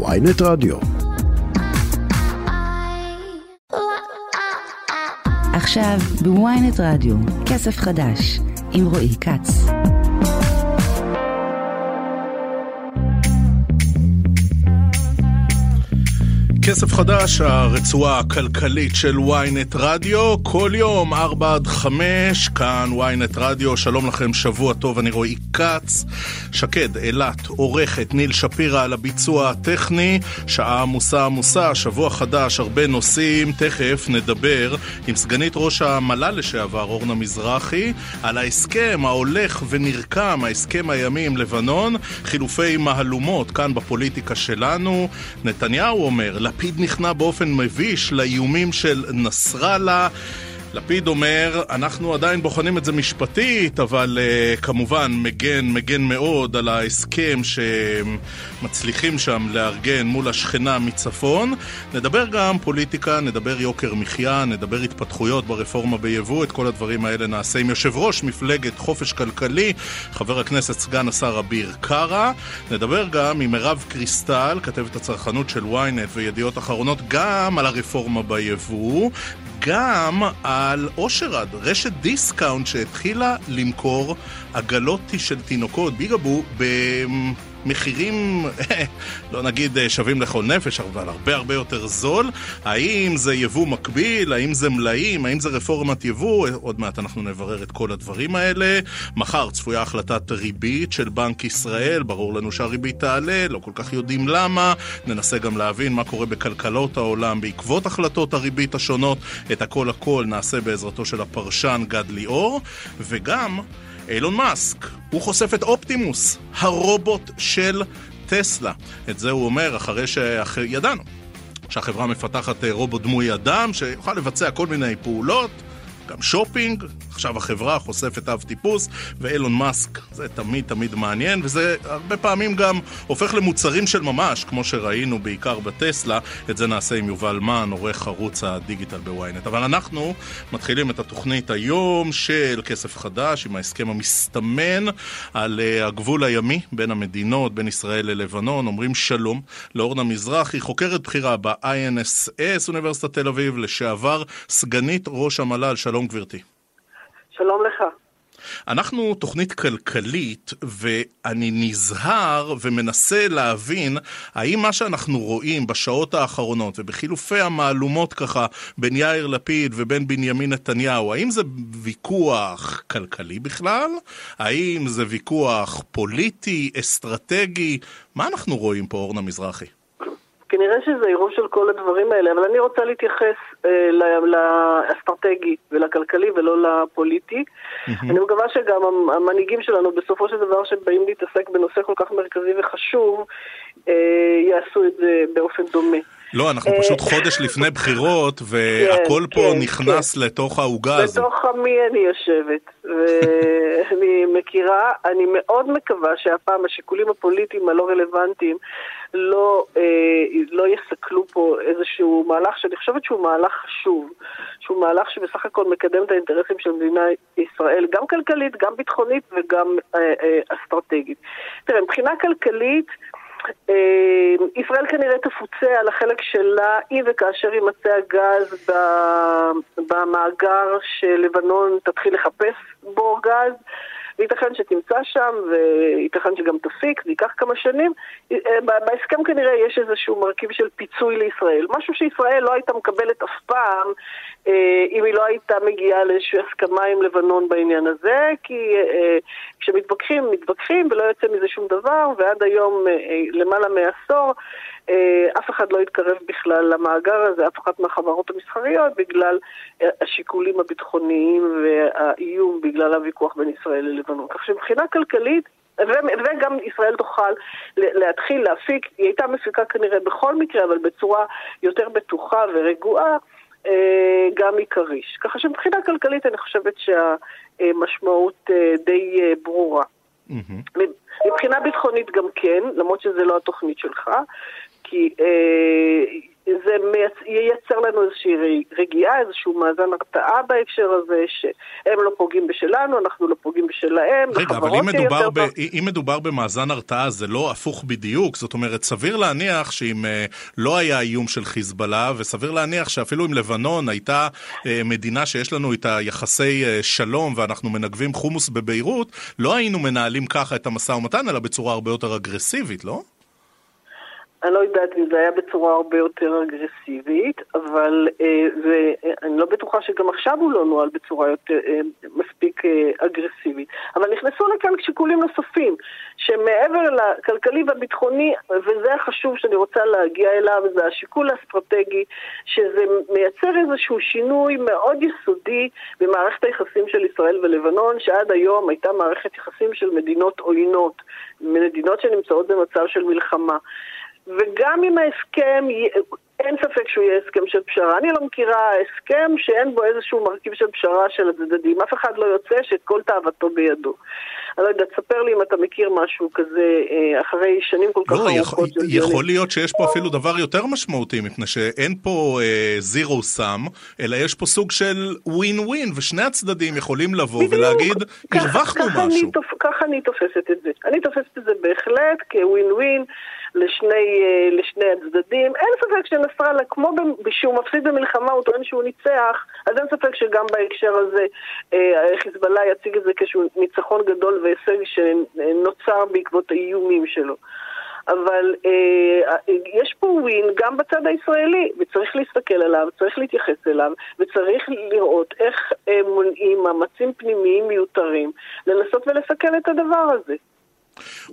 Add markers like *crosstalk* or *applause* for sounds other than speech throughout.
ויינט רדיו. עכשיו בוויינט רדיו, כסף חדש, עם רועי כץ. כסף חדש, הרצועה הכלכלית של ynet רדיו, כל יום, 4 עד 5, כאן ynet רדיו, שלום לכם, שבוע טוב, אני רועי כץ. שקד, אילת, עורכת, ניל שפירא על הביצוע הטכני, שעה עמוסה עמוסה, שבוע חדש, הרבה נושאים, תכף נדבר עם סגנית ראש המל"ל לשעבר, אורנה מזרחי, על ההסכם ההולך ונרקם, ההסכם הימי עם לבנון, חילופי מהלומות כאן בפוליטיקה שלנו. נתניהו אומר, נכנע באופן מביש לאיומים של נסראללה. לפיד אומר, אנחנו עדיין בוחנים את זה משפטית, אבל uh, כמובן מגן, מגן מאוד על ההסכם שמצליחים שם לארגן מול השכנה מצפון. נדבר גם פוליטיקה, נדבר יוקר מחיה, נדבר התפתחויות ברפורמה ביבוא, את כל הדברים האלה נעשה עם יושב ראש מפלגת חופש כלכלי, חבר הכנסת סגן השר אביר קארה. נדבר גם עם מירב קריסטל, כתבת הצרכנות של ynet וידיעות אחרונות, גם על הרפורמה ביבוא. גם על אושר עד, רשת דיסקאונט שהתחילה למכור עגלות של תינוקות בוגבו במחירים, *laughs* לא נגיד אה, שווים לכל נפש, אבל הרבה הרבה יותר זול. האם זה יבוא מקביל? האם זה מלאים? האם זה רפורמת יבוא? עוד מעט אנחנו נברר את כל הדברים האלה. מחר צפויה החלטת ריבית של בנק ישראל, ברור לנו שהריבית תעלה, לא כל כך יודעים למה. ננסה גם להבין מה קורה בכלכלות העולם בעקבות החלטות הריבית השונות. את הכל הכל נעשה בעזרתו של הפרשן גד ליאור, וגם אילון מאסק, הוא חושף את אופטימוס, הרובוט של טסלה. את זה הוא אומר אחרי שידענו שהחברה מפתחת רובוט דמוי אדם שיוכל לבצע כל מיני פעולות. גם שופינג, עכשיו החברה חושפת אב טיפוס, ואילון מאסק, זה תמיד תמיד מעניין, וזה הרבה פעמים גם הופך למוצרים של ממש, כמו שראינו בעיקר בטסלה, את זה נעשה עם יובל מן, עורך ערוץ הדיגיטל בוויינט. אבל אנחנו מתחילים את התוכנית היום של כסף חדש, עם ההסכם המסתמן על uh, הגבול הימי בין המדינות, בין ישראל ללבנון, אומרים שלום לאורנה מזרחי, חוקרת בכירה ב-INSS, אוניברסיטת תל אביב, לשעבר סגנית ראש המל"ל, שלום גברתי. שלום לך. אנחנו תוכנית כלכלית, ואני נזהר ומנסה להבין האם מה שאנחנו רואים בשעות האחרונות ובחילופי המהלומות ככה בין יאיר לפיד ובין בנימין נתניהו, האם זה ויכוח כלכלי בכלל? האם זה ויכוח פוליטי, אסטרטגי? מה אנחנו רואים פה, אורנה מזרחי? כנראה שזה עירוב של כל הדברים האלה, אבל אני רוצה להתייחס אה, לאסטרטגי ולכלכלי ולא לפוליטי. Mm-hmm. אני מקווה שגם המנהיגים שלנו, בסופו של דבר, שבאים להתעסק בנושא כל כך מרכזי וחשוב, אה, יעשו את זה באופן דומה. לא, אנחנו פשוט אה, חודש לפני *laughs* בחירות, והכל כן, פה כן, נכנס כן. לתוך העוגה הזו. בתוך עמי אני יושבת, ואני מכירה, אני מאוד מקווה שהפעם השיקולים הפוליטיים הלא רלוונטיים לא, אה, לא יסכלו פה איזשהו מהלך שאני חושבת שהוא מהלך חשוב, שהוא מהלך שבסך הכל מקדם את האינטרסים של מדינת ישראל, גם כלכלית, גם ביטחונית וגם אה, אה, אסטרטגית. תראה, מבחינה כלכלית, אה, ישראל כנראה תפוצה על החלק שלה אם וכאשר יימצא הגז במאגר שלבנון תתחיל לחפש בו גז. וייתכן שתמצא שם, וייתכן שגם תפיק, זה ייקח כמה שנים. אה, בהסכם כנראה יש איזשהו מרכיב של פיצוי לישראל, משהו שישראל לא הייתה מקבלת אף פעם אה, אם היא לא הייתה מגיעה לאיזושהי הסכמה עם לבנון בעניין הזה, כי אה, כשמתווכחים, מתווכחים ולא יוצא מזה שום דבר, ועד היום, למעלה מעשור, אף אחד לא התקרב בכלל למאגר הזה, אף אחת מהחברות המסחריות, בגלל השיקולים הביטחוניים והאיום בגלל הוויכוח בין ישראל ללבנון. כך שמבחינה כלכלית, וגם ישראל תוכל להתחיל להפיק, היא הייתה מפיקה כנראה בכל מקרה, אבל בצורה יותר בטוחה ורגועה, אה, גם מכריש. ככה שמבחינה כלכלית אני חושבת שהמשמעות אה, די אה, ברורה. Mm-hmm. מבחינה ביטחונית גם כן, למרות שזה לא התוכנית שלך, כי זה ייצר לנו איזושהי רגיעה, איזשהו מאזן הרתעה בהקשר הזה, שהם לא פוגעים בשלנו, אנחנו לא פוגעים בשלהם, רגע, אבל אם מדובר, ב, אם מדובר במאזן הרתעה זה לא הפוך בדיוק, זאת אומרת, סביר להניח שאם uh, לא היה איום של חיזבאללה, וסביר להניח שאפילו אם לבנון הייתה uh, מדינה שיש לנו איתה יחסי uh, שלום ואנחנו מנגבים חומוס בביירות, לא היינו מנהלים ככה את המשא ומתן, אלא בצורה הרבה יותר אגרסיבית, לא? אני לא יודעת אם זה היה בצורה הרבה יותר אגרסיבית, אבל אה, ואני לא בטוחה שגם עכשיו הוא לא נוהל בצורה יותר, אה, מספיק אה, אגרסיבית. אבל נכנסו לכאן שיקולים נוספים, שמעבר לכלכלי והביטחוני, וזה החשוב שאני רוצה להגיע אליו, זה השיקול האסטרטגי, שזה מייצר איזשהו שינוי מאוד יסודי במערכת היחסים של ישראל ולבנון, שעד היום הייתה מערכת יחסים של מדינות עוינות, מדינות שנמצאות במצב של מלחמה. וגם אם ההסכם, אין ספק שהוא יהיה הסכם של פשרה. אני לא מכירה הסכם שאין בו איזשהו מרכיב של פשרה של הצדדים. אף אחד לא יוצא שאת כל תאוותו בידו. אני לא יודעת, ספר לי אם אתה מכיר משהו כזה אה, אחרי שנים כל כך לא, ארוכות. לא, יכול, יכול להיות שיש פה אפילו דבר יותר משמעותי, מפני שאין פה זירו uh, סאם, אלא יש פה סוג של ווין ווין, ושני הצדדים יכולים לבוא בדיוק, ולהגיד, הרווחנו משהו. אני, ככה אני תופסת את זה. אני תופסת את זה בהחלט כווין ווין. לשני, אה, לשני הצדדים. אין ספק שנסראללה, כמו שהוא מפסיד במלחמה, הוא טוען שהוא ניצח, אז אין ספק שגם בהקשר הזה אה, חיזבאללה יציג את זה כשהוא ניצחון גדול והישג שנוצר בעקבות האיומים שלו. אבל אה, יש פה ווין גם בצד הישראלי, וצריך להסתכל עליו, צריך להתייחס אליו, וצריך לראות איך אה, מונעים מאמצים פנימיים מיותרים לנסות ולסכל את הדבר הזה.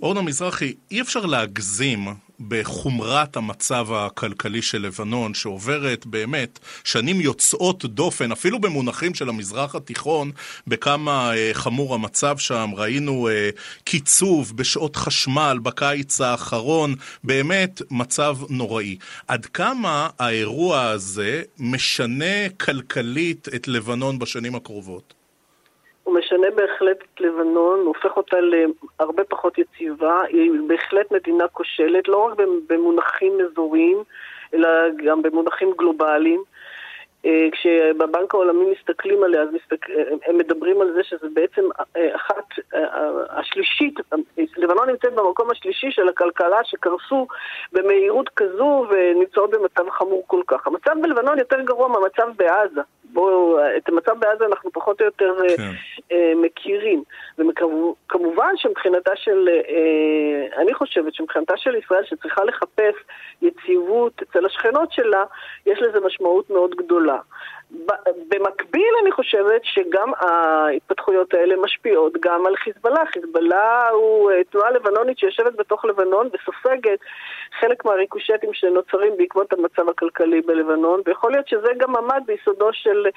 אורנה מזרחי, אי אפשר להגזים בחומרת המצב הכלכלי של לבנון, שעוברת באמת שנים יוצאות דופן, אפילו במונחים של המזרח התיכון, בכמה אה, חמור המצב שם. ראינו אה, קיצוב בשעות חשמל בקיץ האחרון, באמת מצב נוראי. עד כמה האירוע הזה משנה כלכלית את לבנון בשנים הקרובות? הוא משנה בהחלט את לבנון, הוא הופך אותה להרבה פחות יציבה, היא בהחלט מדינה כושלת, לא רק במונחים אזוריים, אלא גם במונחים גלובליים. אה, כשבבנק העולמי מסתכלים עליה, אז מסתק... הם מדברים על זה שזה בעצם אה, אחת, אה, השלישית, לבנון נמצאת במקום השלישי של הכלכלה שקרסו במהירות כזו ונמצאות במצב חמור כל כך. המצב בלבנון יותר גרוע מהמצב בעזה. בואו, את המצב בעזה אנחנו פחות או יותר כן. אה, מכירים. וכמובן שמבחינתה של, אה, אני חושבת שמבחינתה של ישראל שצריכה לחפש יציבות אצל השכנות שלה, יש לזה משמעות מאוד גדולה. במקביל אני חושבת שגם ההתפתחויות האלה משפיעות גם על חיזבאללה. חיזבאללה הוא אה, תנועה לבנונית שיושבת בתוך לבנון וסופגת חלק מהריקושטים שנוצרים בעקבות המצב הכלכלי בלבנון, ויכול להיות שזה גם עמד ביסודו של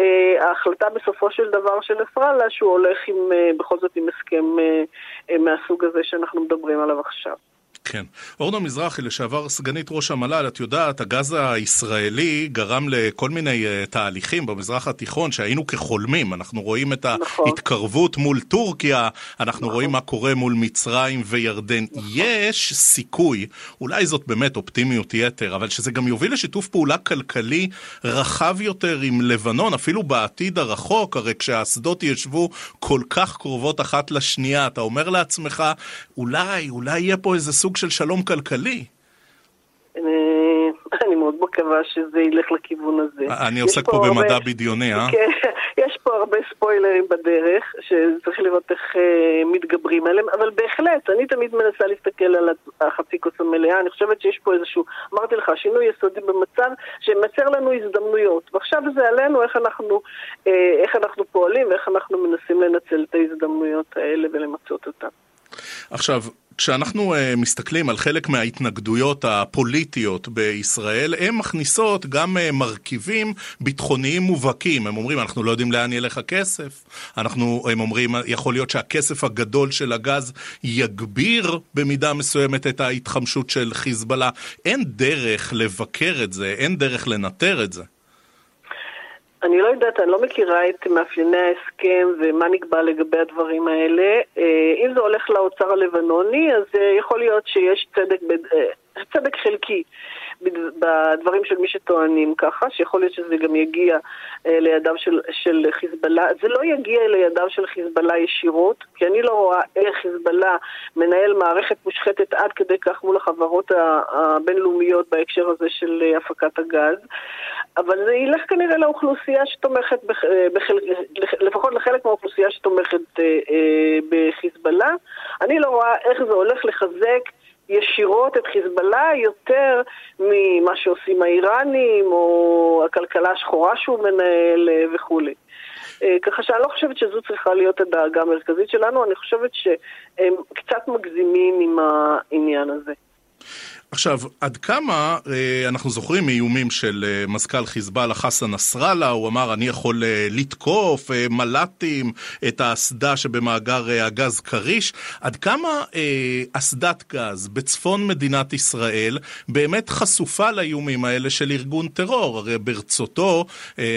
אה, ההחלטה בסופו של דבר של נסראללה שהוא הולך עם, אה, בכל זאת עם הסכם אה, אה, מהסוג הזה שאנחנו מדברים עליו עכשיו. כן. אורנה מזרחי, לשעבר סגנית ראש המל"ל, את יודעת, הגז הישראלי גרם לכל מיני uh, תהליכים במזרח התיכון שהיינו כחולמים. אנחנו רואים את נכון. ההתקרבות מול טורקיה, אנחנו נכון. רואים מה קורה מול מצרים וירדן. נכון. יש סיכוי, אולי זאת באמת אופטימיות יתר, אבל שזה גם יוביל לשיתוף פעולה כלכלי רחב יותר עם לבנון, אפילו בעתיד הרחוק, הרי כשהאסדות ישבו כל כך קרובות אחת לשנייה, אתה אומר לעצמך, אולי, אולי יהיה פה איזה סוג של שלום כלכלי. אני מאוד מקווה שזה ילך לכיוון הזה. אני עוסק פה במדע בדיוני, אה? כן, *laughs* יש פה הרבה ספוילרים בדרך, שצריך לראות איך אה, מתגברים עליהם, אבל בהחלט, אני תמיד מנסה להסתכל על החצי כוס המלאה, אני חושבת שיש פה איזשהו, אמרתי לך, שינוי יסודי במצב שמייצר לנו הזדמנויות, ועכשיו זה עלינו איך אנחנו, אה, איך אנחנו פועלים ואיך אנחנו מנסים לנצל את ההזדמנויות האלה ולמצות אותן. עכשיו, כשאנחנו uh, מסתכלים על חלק מההתנגדויות הפוליטיות בישראל, הן מכניסות גם uh, מרכיבים ביטחוניים מובהקים. הם אומרים, אנחנו לא יודעים לאן ילך הכסף. אנחנו, הם אומרים, יכול להיות שהכסף הגדול של הגז יגביר במידה מסוימת את ההתחמשות של חיזבאללה. אין דרך לבקר את זה, אין דרך לנטר את זה. אני לא יודעת, אני לא מכירה את מאפייני ההסכם ומה נקבע לגבי הדברים האלה. אה, אם זה הולך לאוצר הלבנוני, אז אה, יכול להיות שיש צדק, אה, צדק חלקי בדברים של מי שטוענים ככה, שיכול להיות שזה גם יגיע לידיו של, של חיזבאללה. זה לא יגיע לידיו של חיזבאללה ישירות, כי אני לא רואה איך חיזבאללה מנהל מערכת מושחתת עד כדי כך מול החברות הבינלאומיות בהקשר הזה של הפקת הגז. אבל זה ילך כנראה לאוכלוסייה שתומכת, אה, בחל, לפחות לחלק מהאוכלוסייה שתומכת אה, אה, בחיזבאללה. אני לא רואה איך זה הולך לחזק ישירות את חיזבאללה יותר ממה שעושים האיראנים או הכלכלה השחורה שהוא מנהל וכולי. ככה שאני לא חושבת שזו צריכה להיות הדאגה המרכזית שלנו, אני חושבת שהם קצת מגזימים עם העניין הזה. עכשיו, עד כמה אה, אנחנו זוכרים מאיומים של אה, מזכ"ל חיזבאללה חסן נסראללה, הוא אמר אני יכול אה, לתקוף מל"טים, את האסדה שבמאגר הגז כריש, עד כמה אסדת גז בצפון מדינת ישראל באמת חשופה לאיומים האלה של ארגון טרור? הרי ברצותו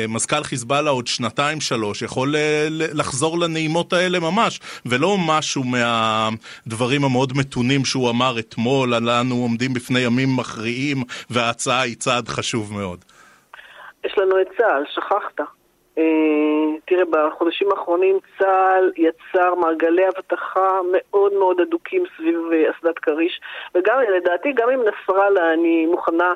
מזכ"ל חיזבאללה עוד שנתיים שלוש יכול לחזור לנעימות האלה ממש, ולא משהו מהדברים המאוד מתונים שהוא אמר אתמול, על אנו עומדים בפני ימים מכריעים, וההצעה היא צעד חשוב מאוד. יש לנו את צה"ל, שכחת. אה, תראה, בחודשים האחרונים צה"ל יצר מעגלי אבטחה מאוד מאוד הדוקים סביב אה, אסדת כריש, וגם, לדעתי, גם עם נסראללה, אני מוכנה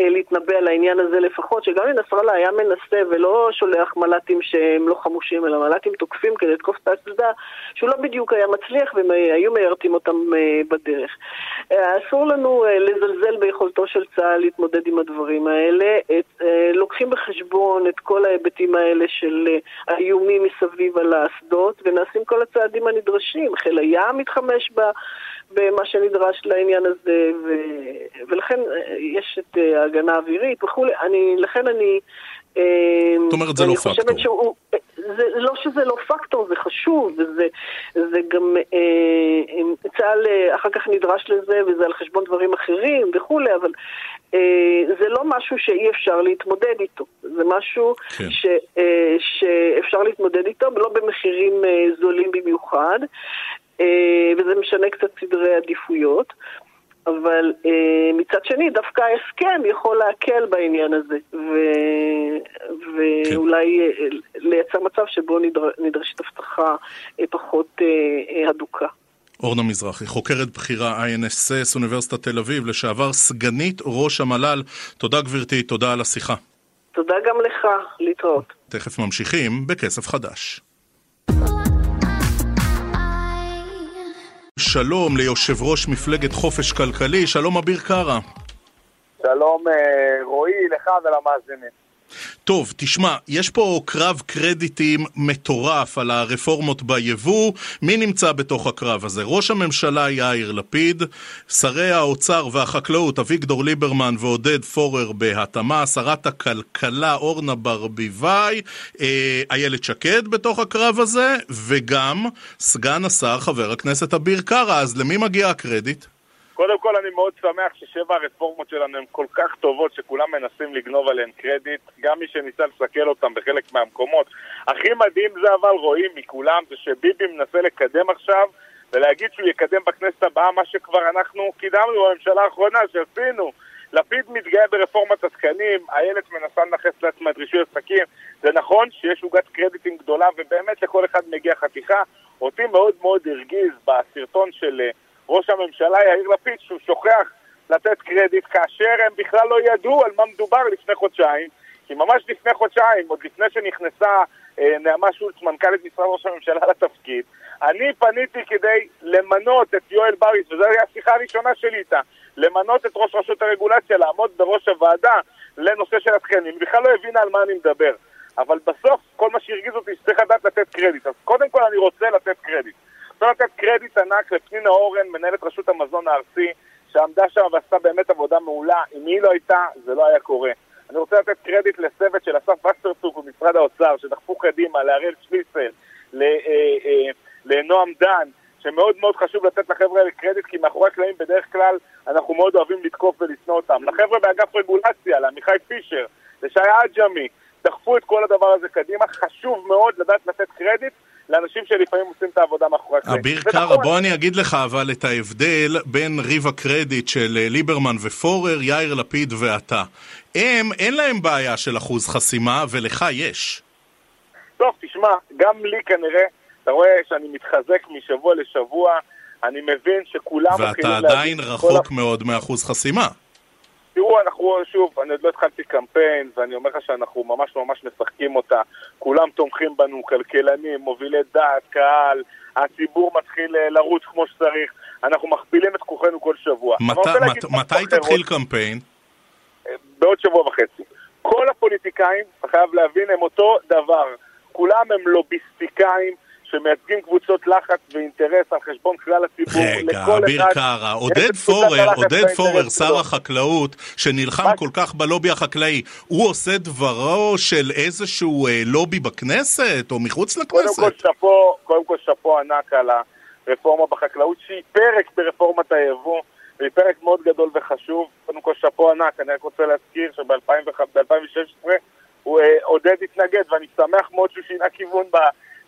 אה, להתנבא על העניין הזה לפחות, שגם אם נסראללה היה מנסה ולא שולח מל"טים שהם לא חמושים, אלא מל"טים תוקפים כדי לתקוף את האסדה, שהוא לא בדיוק היה מצליח והם היו מיירטים אותם בדרך. אסור לנו לזלזל ביכולתו של צה"ל להתמודד עם הדברים האלה. לוקחים בחשבון את כל ההיבטים האלה של אה, האיומים מסביב על האסדות, ונעשים כל הצעדים הנדרשים. חיל הים מתחמש בה. במה שנדרש לעניין הזה, ו... ולכן אה, יש את אה, ההגנה האווירית וכולי. אני, לכן אני... זאת אומרת, זה לא פקטור. שהוא, זה לא שזה לא פקטור, זה חשוב, וזה זה גם, אה, צה"ל אחר כך נדרש לזה, וזה על חשבון דברים אחרים וכולי, אבל זה לא משהו שאי אפשר להתמודד איתו. זה משהו כן. ש, אה, שאפשר להתמודד איתו, ולא במחירים אה, זולים במיוחד, אה, וזה משנה קצת סדרי עדיפויות. אבל אה, מצד שני, דווקא ההסכם יכול להקל בעניין הזה, ו... ואולי אה, לייצר מצב שבו נדר... נדרשת הבטחה אה, פחות אה, אה, הדוקה. אורנה מזרחי, חוקרת בכירה INSS, אוניברסיטת תל אביב, לשעבר סגנית ראש המל"ל. תודה גברתי, תודה על השיחה. תודה גם לך, להתראות. תכף ממשיכים בכסף חדש. שלום ליושב ראש מפלגת חופש כלכלי, שלום אביר קארה. שלום אה, רועי, לך ולמאזינים. טוב, תשמע, יש פה קרב קרדיטים מטורף על הרפורמות ביבוא. מי נמצא בתוך הקרב הזה? ראש הממשלה יאיר לפיד, שרי האוצר והחקלאות אביגדור ליברמן ועודד פורר בהתאמה, שרת הכלכלה אורנה ברביבאי, אה, איילת שקד בתוך הקרב הזה, וגם סגן השר חבר הכנסת אביר קארה. אז למי מגיע הקרדיט? קודם כל אני מאוד שמח ששבע הרפורמות שלנו הן כל כך טובות שכולם מנסים לגנוב עליהן קרדיט, גם מי שניסה לסכל אותם בחלק מהמקומות. הכי מדהים זה אבל רואים מכולם זה שביבי מנסה לקדם עכשיו ולהגיד שהוא יקדם בכנסת הבאה מה שכבר אנחנו קידמנו בממשלה האחרונה שעשינו. לפיד מתגאה ברפורמת התקנים, איילת מנסה לנכס לעצמה את רישוי עסקים. זה נכון שיש עוגת קרדיטים גדולה ובאמת לכל אחד מגיע חתיכה. אותי מאוד מאוד הרגיז בסרטון של... ראש הממשלה יאיר לפיד שהוא שוכח לתת קרדיט כאשר הם בכלל לא ידעו על מה מדובר לפני חודשיים כי ממש לפני חודשיים, עוד לפני שנכנסה אה, נעמה שולץ, מנכ"לית משרד ראש הממשלה לתפקיד, אני פניתי כדי למנות את יואל בריס, וזו הייתה השיחה הראשונה שלי איתה, למנות את ראש רשות הרגולציה, לעמוד בראש הוועדה לנושא של התקנים. היא בכלל לא הבינה על מה אני מדבר. אבל בסוף, כל מה שהרגיז אותי, שצריך לדעת לתת קרדיט. אז קודם כל אני רוצה לתת קרדיט. רוצה לתת קרדיט ענק לפנינה אורן, מנהלת רשות המזון הארצי, שעמדה שם ועשתה באמת עבודה מעולה. אם היא לא הייתה, זה לא היה קורה. אני רוצה לתת קרדיט לצוות של אסף וסרצוג במשרד האוצר, שדחפו קדימה, להראל שליסל, אה, אה, לנועם דן, שמאוד מאוד חשוב לתת לחבר'ה האלה קרדיט, כי מאחורי הקלעים בדרך כלל אנחנו מאוד אוהבים לתקוף ולשנוא אותם. לחבר'ה באגף רגולציה, לעמיחי פישר, לשי עג'מי, דחפו את כל הדבר הזה קדימה, חשוב מאוד לדעת לתת קרדיט לאנשים שלפעמים עושים את העבודה מאחורי הקלעים. אביר קארה, בוא אני אגיד לך אבל את ההבדל בין ריב הקרדיט של אה, ליברמן ופורר, יאיר לפיד ואתה. הם, אין להם בעיה של אחוז חסימה, ולך יש. טוב, תשמע, גם לי כנראה, אתה רואה שאני מתחזק משבוע לשבוע, אני מבין שכולם... ואתה עדיין רחוק מאוד מאחוז חסימה. תראו, אנחנו, שוב, אני עוד לא התחלתי קמפיין, ואני אומר לך שאנחנו ממש ממש משחקים אותה. כולם תומכים בנו, כלכלנים, מובילי דעת, קהל, הציבור מתחיל אה, לרוץ כמו שצריך. אנחנו מכפילים את כוחנו כל שבוע. מת, מת, מתי תתחיל קמפיין? אה, בעוד שבוע וחצי. כל הפוליטיקאים, אתה חייב להבין, הם אותו דבר. כולם הם לוביסטיקאים. שמייצגים קבוצות לחץ ואינטרס על חשבון כלל הציבור. רגע, אביר קארה, עודד פורר, עודד פורר, שר החקלאות, שנלחם כל כך בלובי החקלאי, הוא עושה דברו של איזשהו אה, לובי בכנסת, או מחוץ לכנסת? קודם כל שאפו, ענק על הרפורמה בחקלאות, שהיא פרק ברפורמת היבוא. והיא פרק מאוד גדול וחשוב. קודם כל שאפו ענק, אני רק רוצה להזכיר שב-2016 הוא אה, עודד התנגד, ואני שמח מאוד שהוא שינה כיוון ב...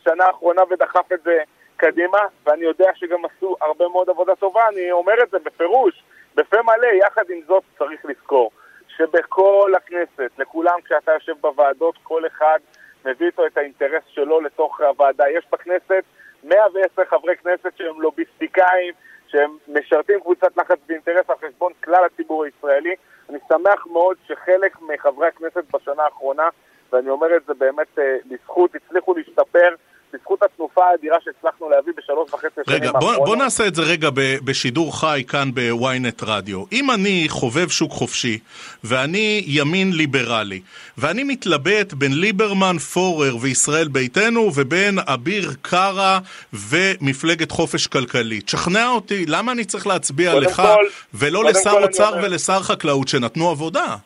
שנה האחרונה ודחף את זה קדימה, ואני יודע שגם עשו הרבה מאוד עבודה טובה, אני אומר את זה בפירוש, בפה מלא, יחד עם זאת צריך לזכור שבכל הכנסת, לכולם כשאתה יושב בוועדות, כל אחד מביא איתו את האינטרס שלו לתוך הוועדה. יש בכנסת 110 חברי כנסת שהם לוביסטיקאים, שהם משרתים קבוצת לחץ ואינטרס על חשבון כלל הציבור הישראלי. אני שמח מאוד שחלק מחברי הכנסת בשנה האחרונה, ואני אומר את זה באמת אה, לזכות, הצליחו להשתפר בזכות התנופה האדירה שהצלחנו להביא בשלוש וחצי שנים. רגע, בוא, בוא נעשה את זה רגע בשידור חי כאן בוויינט רדיו. אם אני חובב שוק חופשי, ואני ימין ליברלי, ואני מתלבט בין ליברמן, פורר וישראל ביתנו, ובין אביר קארה ומפלגת חופש כלכלית, תשכנע אותי, למה אני צריך להצביע לך, כל, ולא לשר אוצר ולשר חקלאות שנתנו עבודה?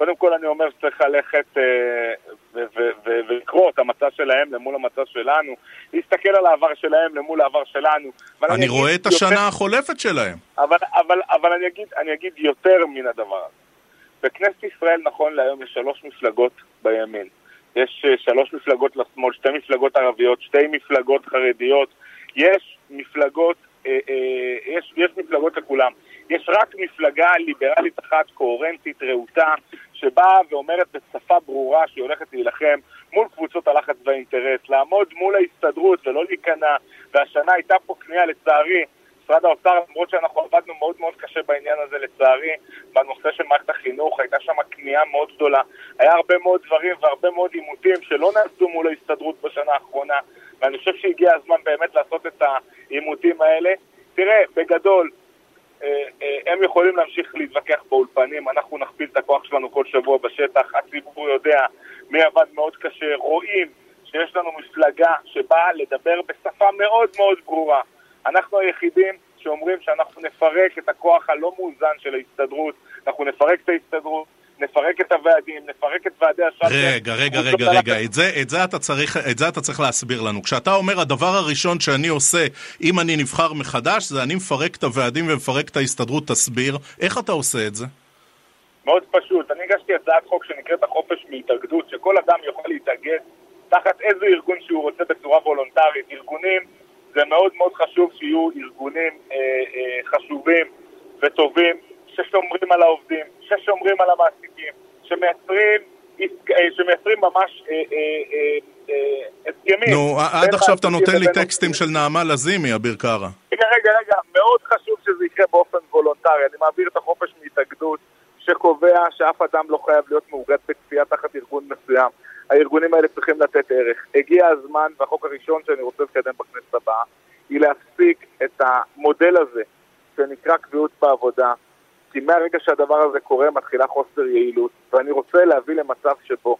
קודם כל אני אומר שצריך ללכת אה, ולקרוא את המצע שלהם למול המצע שלנו, להסתכל על העבר שלהם למול העבר שלנו. אני, אני רואה את השנה יותר... החולפת שלהם. אבל, אבל, אבל אני, אגיד, אני אגיד יותר מן הדבר הזה. בכנסת ישראל נכון להיום יש שלוש מפלגות בימין. יש אה, שלוש מפלגות לשמאל, שתי מפלגות ערביות, שתי מפלגות חרדיות. יש מפלגות, אה, אה, יש, יש מפלגות לכולם. יש רק מפלגה ליברלית אחת, קוהרנטית, רהוטה, שבאה ואומרת בשפה ברורה שהיא הולכת להילחם מול קבוצות הלחץ והאינטרס, לעמוד מול ההסתדרות ולא להיכנע, והשנה הייתה פה כניעה לצערי, משרד האוצר, למרות שאנחנו עבדנו מאוד מאוד קשה בעניין הזה לצערי, בנושא של מערכת החינוך, הייתה שם כניעה מאוד גדולה. היה הרבה מאוד דברים והרבה מאוד עימותים שלא נעשו מול ההסתדרות בשנה האחרונה, ואני חושב שהגיע הזמן באמת לעשות את העימותים האלה. תראה, בגדול, הם יכולים להמשיך להתווכח באולפנים, אנחנו נכפיל את הכוח שלנו כל שבוע בשטח, הציבור יודע מי עבד מאוד קשה, רואים שיש לנו מפלגה שבאה לדבר בשפה מאוד מאוד ברורה. אנחנו היחידים שאומרים שאנחנו נפרק את הכוח הלא מאוזן של ההסתדרות, אנחנו נפרק את ההסתדרות, נפרק את הוועדים, נפרק את ועדי השאטר. רגע, רגע, רגע, רגע, את זה, את, זה אתה צריך, את זה אתה צריך להסביר לנו. כשאתה אומר הדבר הראשון שאני עושה אם אני נבחר מחדש, זה אני מפרק את הוועדים ומפרק את ההסתדרות, תסביר. איך אתה עושה את זה? מאוד פשוט. אני הגשתי הצעת חוק שנקראת החופש מהתאגדות, שכל אדם יוכל להתאגד תחת איזה ארגון שהוא רוצה בצורה וולונטרית. ארגונים, זה מאוד מאוד חשוב שיהיו ארגונים אה, אה, חשובים וטובים, ששומרים על העובדים, ששומרים על המעסיקים, שמייצרים, אה, שמייצרים ממש אה, אה, הסכמים. נו, עד עכשיו אתה נותן לי טקסטים של נעמה לזימי, אביר קארה. רגע, רגע, רגע, מאוד חשוב שזה יקרה באופן וולונטרי. אני מעביר את החופש מהתאגדות שקובע שאף אדם לא חייב להיות מאוגד בכפייה תחת ארגון מסוים. הארגונים האלה צריכים לתת ערך. הגיע הזמן, והחוק הראשון שאני רוצה לקדם בכנסת הבאה, היא להפסיק את המודל הזה שנקרא קביעות בעבודה, כי מהרגע שהדבר הזה קורה מתחילה חוסר יעילות, ואני רוצה להביא למצב שבו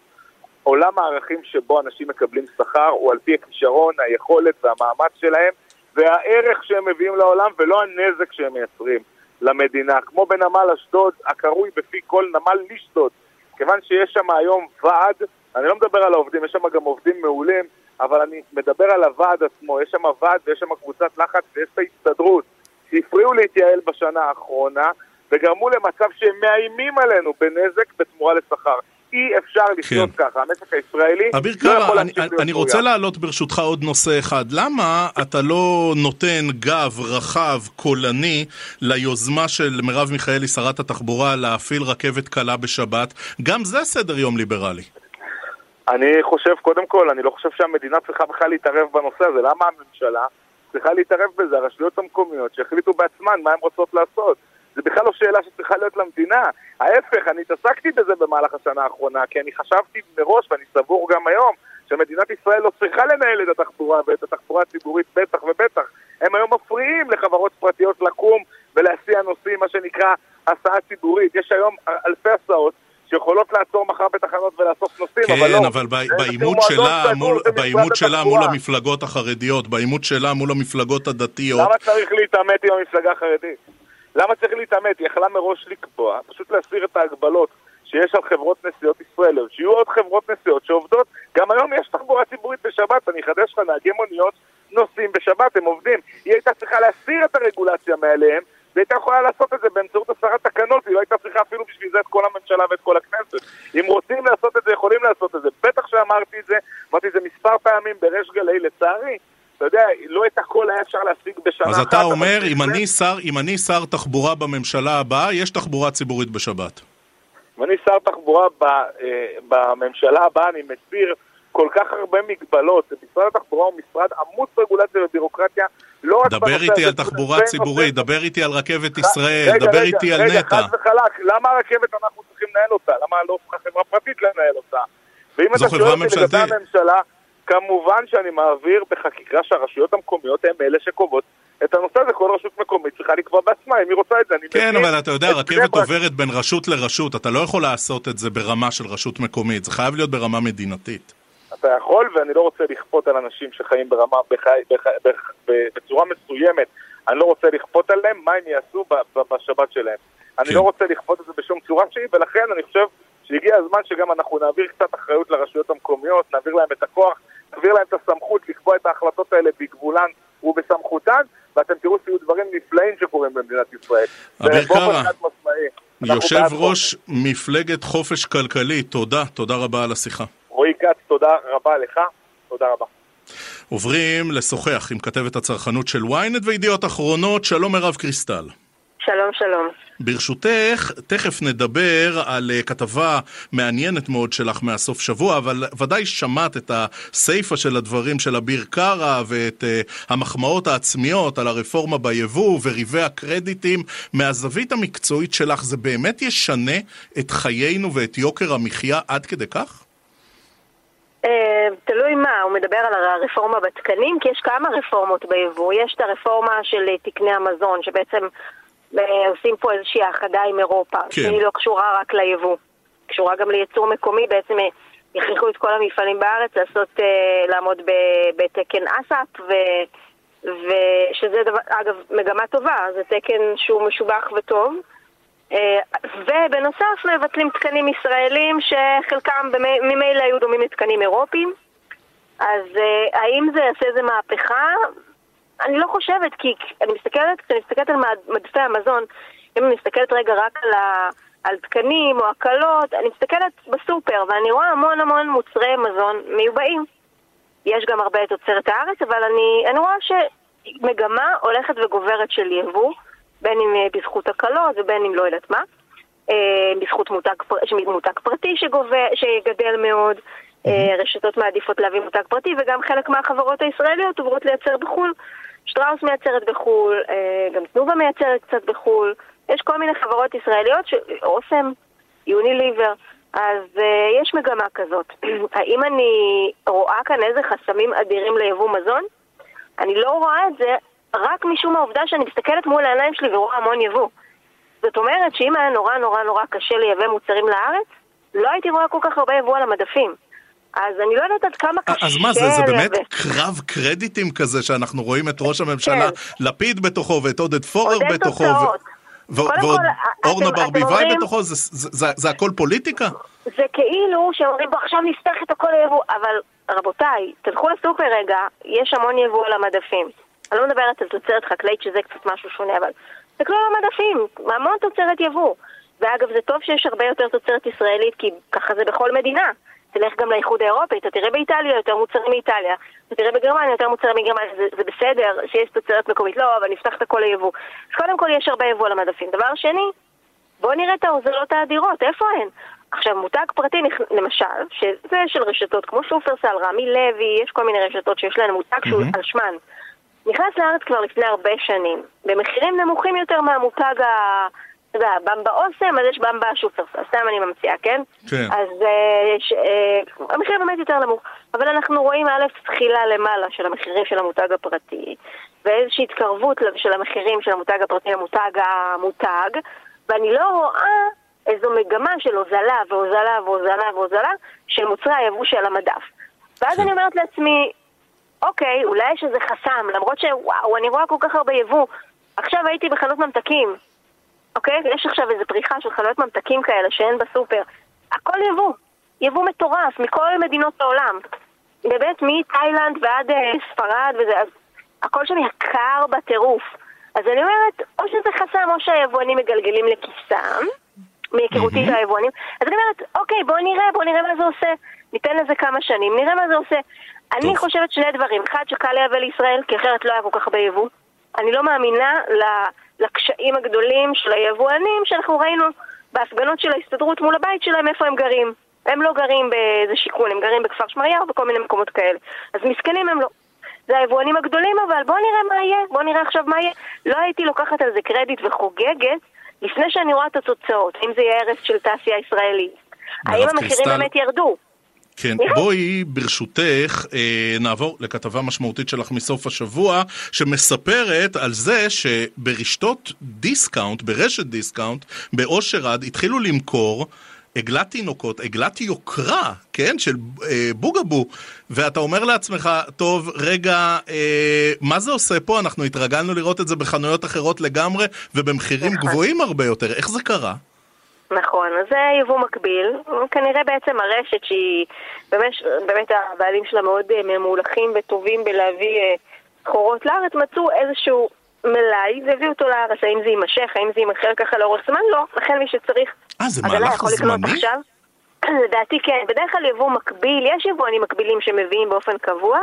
עולם הערכים שבו אנשים מקבלים שכר הוא על פי הכישרון, היכולת והמאמץ שלהם והערך שהם מביאים לעולם ולא הנזק שהם מייצרים למדינה. כמו בנמל אשדוד, הקרוי בפי כל נמל לישדוד, כיוון שיש שם היום ועד, אני לא מדבר על העובדים, יש שם גם עובדים מעולים, אבל אני מדבר על הוועד עצמו, יש שם ועד ויש שם קבוצת לחץ ויש את ההסתדרות. שהפריעו להתייעל בשנה האחרונה וגרמו למצב שהם מאיימים עלינו בנזק בתמורה לשכר. אי אפשר לחיות כן. ככה, המשק הישראלי אביר לא קארה, אני, אני רוצה להעלות ברשותך עוד נושא אחד. למה אתה לא נותן גב רחב, קולני, ליוזמה של מרב מיכאלי, שרת התחבורה, להפעיל רכבת קלה בשבת? גם זה סדר יום ליברלי. אני חושב, קודם כל, אני לא חושב שהמדינה צריכה בכלל להתערב בנושא הזה. למה הממשלה צריכה להתערב בזה? הרשויות המקומיות שהחליטו בעצמן מה הן רוצות לעשות. זה בכלל לא שאלה שצריכה להיות למדינה. ההפך, אני התעסקתי בזה במהלך השנה האחרונה, כי אני חשבתי מראש, ואני סבור גם היום, שמדינת ישראל לא צריכה לנהל את התחבורה ואת התחבורה הציבורית בטח ובטח. הם היום מפריעים לחברות פרטיות לקום ולהסיע נוסעים, מה שנקרא הסעה ציבורית. יש היום אלפי הסעות שיכולות לעצור מחר בתחנות ולאסוף נוסעים, כן, אבל לא. כן, אבל בעימות שלה, מול, בעימות שלה מול המפלגות החרדיות, בעימות שלה מול המפלגות הדתיות... למה צריך להתעמת עם המפלגה החרדית? למה צריך להתעמת? היא יכלה מראש לקבוע, פשוט להסיר את ההגבלות שיש על חברות נסיעות ישראליות, שיהיו עוד חברות נסיעות שעובדות. גם היום יש תחבורה ציבורית בשבת, אני אחדש לך, נהגי מוניות נוסעים בשבת, הם עובדים. היא הייתה צריכה להסיר את הרגולציה מעליהם, והייתה יכולה לעשות את זה באמצעות הסרת תקנות, היא לא הייתה צריכה אפילו בשביל זה את כל הממשלה ואת כל הכנסת. אם רוצים לעשות את זה, יכולים לעשות את זה. בטח שאמרתי את זה, אמרתי את זה מספר פעמים בריש גלי, לצערי. אתה יודע, לא את הכל היה אפשר להשיג בשנה אחת. אז אתה אומר, אם אני, שר, אם אני שר תחבורה בממשלה הבאה, יש תחבורה ציבורית בשבת. אם אני שר תחבורה ב, אה, בממשלה הבאה, אני מסיר כל כך הרבה מגבלות. משרד התחבורה הוא משרד עמוס רגולציה ובירוקרטיה, לא. דבר איתי על תחבורה ציבורית, דבר איתי על רכבת ישראל, דבר איתי על נטע. רגע, חד וחלק, למה הרכבת אנחנו צריכים לנהל אותה? למה לא חברה פרטית לנהל אותה? ואם אתה שואל אותי לגבי הממשלה... כמובן שאני מעביר בחקיקה שהרשויות המקומיות הן אלה שקובעות את הנושא הזה, כל רשות מקומית צריכה לקבוע בעצמה אם היא רוצה את זה. כן, אבל אתה יודע, רכבת עוברת בין רשות לרשות, אתה לא יכול לעשות את זה ברמה של רשות מקומית, זה חייב להיות ברמה מדינתית. אתה יכול, ואני לא רוצה לכפות על אנשים שחיים ברמה, בחי, בח, בח, בצורה מסוימת, אני לא רוצה לכפות עליהם מה הם יעשו בשבת שלהם. אני כן. לא רוצה לכפות את זה בשום צורה שהיא, ולכן אני חושב שהגיע הזמן שגם אנחנו נעביר קצת אחריות לרשויות המקומיות, נעביר להם את הכוח, נעביר להם את הסמכות לקבוע את ההחלטות האלה בגבולן ובסמכותן, ואתם תראו שיהיו דברים נפלאים שקורים במדינת ישראל. אביר קארה, יושב ראש מפלגת חופש כלכלי, תודה, תודה רבה על השיחה. רועי כץ, תודה רבה לך, תודה רבה. עוברים לשוחח עם כתבת הצרכנות של ynet וידיעות אחרונות, שלום מירב קריסטל. שלום, שלום. ברשותך, תכף נדבר על uh, כתבה מעניינת מאוד שלך מהסוף שבוע, אבל ודאי שמעת את הסיפה של הדברים של אביר קארה ואת uh, המחמאות העצמיות על הרפורמה ביבוא וריבי הקרדיטים. מהזווית המקצועית שלך, זה באמת ישנה את חיינו ואת יוקר המחיה עד כדי כך? Uh, תלוי מה, הוא מדבר על הרפורמה בתקנים, כי יש כמה רפורמות ביבוא. יש את הרפורמה של תקני המזון, שבעצם עושים פה איזושהי האחדה עם אירופה, כן. שהיא לא קשורה רק ליבוא, קשורה גם לייצור מקומי, בעצם אה, יכריחו את כל המפעלים בארץ לעשות, אה, לעמוד בתקן אסאפ, ו... ושזה דבר, אגב, מגמה טובה, זה תקן שהוא משובח וטוב. אה, ובנוסף מבטלים תקנים ישראלים שחלקם ממילא היו דומים לתקנים אירופיים. אז האם זה יעשה איזה מהפכה? אני לא חושבת, כי אני מסתכלת, כשאני מסתכלת על מדפי המזון, אם אני מסתכלת רגע רק על, ה, על תקנים או הקלות, אני מסתכלת בסופר ואני רואה המון המון מוצרי מזון מיובאים. יש גם הרבה תוצרת הארץ, אבל אני, אני רואה שמגמה הולכת וגוברת של יבוא, בין אם בזכות הקלות ובין אם לא יודעת מה. אה, בזכות מותג, מותג פרטי שגובה, שגדל מאוד, mm-hmm. רשתות מעדיפות להביא מותג פרטי וגם חלק מהחברות הישראליות עוברות לייצר בחו"ל. שטראוס מייצרת בחו"ל, אה, גם תנובה מייצרת קצת בחו"ל, יש כל מיני חברות ישראליות, ש... אוסם, יוניליבר, אז uh, יש מגמה כזאת. *clears throat* האם אני רואה כאן איזה חסמים אדירים ליבוא מזון? אני לא רואה את זה רק משום העובדה שאני מסתכלת מול העיניים שלי ורואה המון יבוא. זאת אומרת שאם היה נורא נורא נורא קשה לייבא מוצרים לארץ, לא הייתי רואה כל כך הרבה יבוא על המדפים. אז אני לא יודעת עד כמה קשה... אז מה זה, זה באמת קרב קרדיטים כזה, שאנחנו רואים את ראש הממשלה, כן. לפיד בתוכו ואת עודד פורר בתוכו. ועוד אורנה ברביבאי בתוכו, זה, זה, זה, זה הכל פוליטיקה? זה כאילו שאומרים בוא עכשיו נפתח את הכל ליבוא, אבל רבותיי, תלכו לסופר רגע, יש המון יבוא על המדפים. אני לא מדברת על תוצרת חקלאית שזה קצת משהו שונה, אבל תסתכלו על המדפים, המון תוצרת יבוא. ואגב, זה טוב שיש הרבה יותר תוצרת ישראלית, כי ככה זה בכל מדינה. תלך גם לאיחוד האירופי, אתה תראה באיטליה יותר מוצרים מאיטליה, אתה תראה בגרמניה יותר מוצרים מגרמניה, זה, זה בסדר שיש תוצרת מקומית, לא, אבל נפתח את הכל ליבוא. אז קודם כל יש הרבה יבוא על המדפים. דבר שני, בואו נראה את ההוזלות האדירות, איפה הן? עכשיו, מותג פרטי, למשל, שזה של רשתות כמו שופרסל, רמי לוי, יש כל מיני רשתות שיש להן מותג שהוא על שמן. נכנס לארץ כבר לפני הרבה שנים, במחירים נמוכים יותר מהמותג ה... אתה יודע, במבה אוסם, אז יש במבה שופרסל, סתם אני ממציאה, כן? כן. אז אה, ש, אה, המחיר באמת יותר נמוך. אבל אנחנו רואים א', תחילה למעלה של המחירים של המותג הפרטי, ואיזושהי התקרבות של המחירים של המותג הפרטי למותג המותג, ואני לא רואה איזו מגמה של הוזלה והוזלה והוזלה והוזלה של מוצרי היבוא של המדף. ואז כן. אני אומרת לעצמי, אוקיי, אולי יש איזה חסם, למרות שוואו, אני רואה כל כך הרבה יבוא. עכשיו הייתי בחנות ממתקים, אוקיי? יש עכשיו איזו פריחה של חנויות ממתקים כאלה שאין בסופר. הכל יבוא. יבוא מטורף מכל מדינות העולם. באמת, מתאילנד ועד אה, ספרד וזה, אז הכל שם יקר בטירוף. אז אני אומרת, או שזה חסם או שהיבואנים מגלגלים לכיסם, מהיכרותי של היבואנים, אז אני אומרת, אוקיי, בואו נראה, בואו נראה מה זה עושה. ניתן לזה כמה שנים, נראה מה זה עושה. אני. חושבת שני דברים. אחד, שקל לייבא לישראל, כי אחרת לא היה כל כך הרבה יבוא. אני לא מאמינה ל- לקשיים הגדולים של היבואנים שאנחנו ראינו בהפגנות של ההסתדרות מול הבית שלהם, איפה הם גרים. הם לא גרים באיזה שיכון, הם גרים בכפר שמריהו וכל מיני מקומות כאלה. אז מסכנים הם לא. זה היבואנים הגדולים, אבל בואו נראה מה יהיה, בואו נראה עכשיו מה יהיה. לא הייתי לוקחת על זה קרדיט וחוגגת לפני שאני רואה את התוצאות, אם זה יהיה הרס של תעשייה ישראלית. האם המחירים באמת ירדו? כן. בואי ברשותך אה, נעבור לכתבה משמעותית שלך מסוף השבוע שמספרת על זה שברשתות דיסקאונט, ברשת דיסקאונט, באושר עד, התחילו למכור עגלת תינוקות, עגלת יוקרה, כן, של אה, בוגבו, ואתה אומר לעצמך, טוב, רגע, אה, מה זה עושה פה? אנחנו התרגלנו לראות את זה בחנויות אחרות לגמרי ובמחירים נכון. גבוהים הרבה יותר, איך זה קרה? נכון, אז זה יבוא מקביל. כנראה בעצם הרשת שהיא, באמת, באמת הבעלים שלה מאוד אה, ממולחים וטובים בלהביא אה, סחורות לארץ, מצאו איזשהו מלאי והביאו אותו לארץ. האם זה יימשך, האם זה יימכר ככה לאורך זמן? לא. לכן מי שצריך אה, זה מהלך זמני? עכשיו. *clears throat* לדעתי כן. בדרך כלל יבוא מקביל, יש יבואנים מקבילים שמביאים באופן קבוע,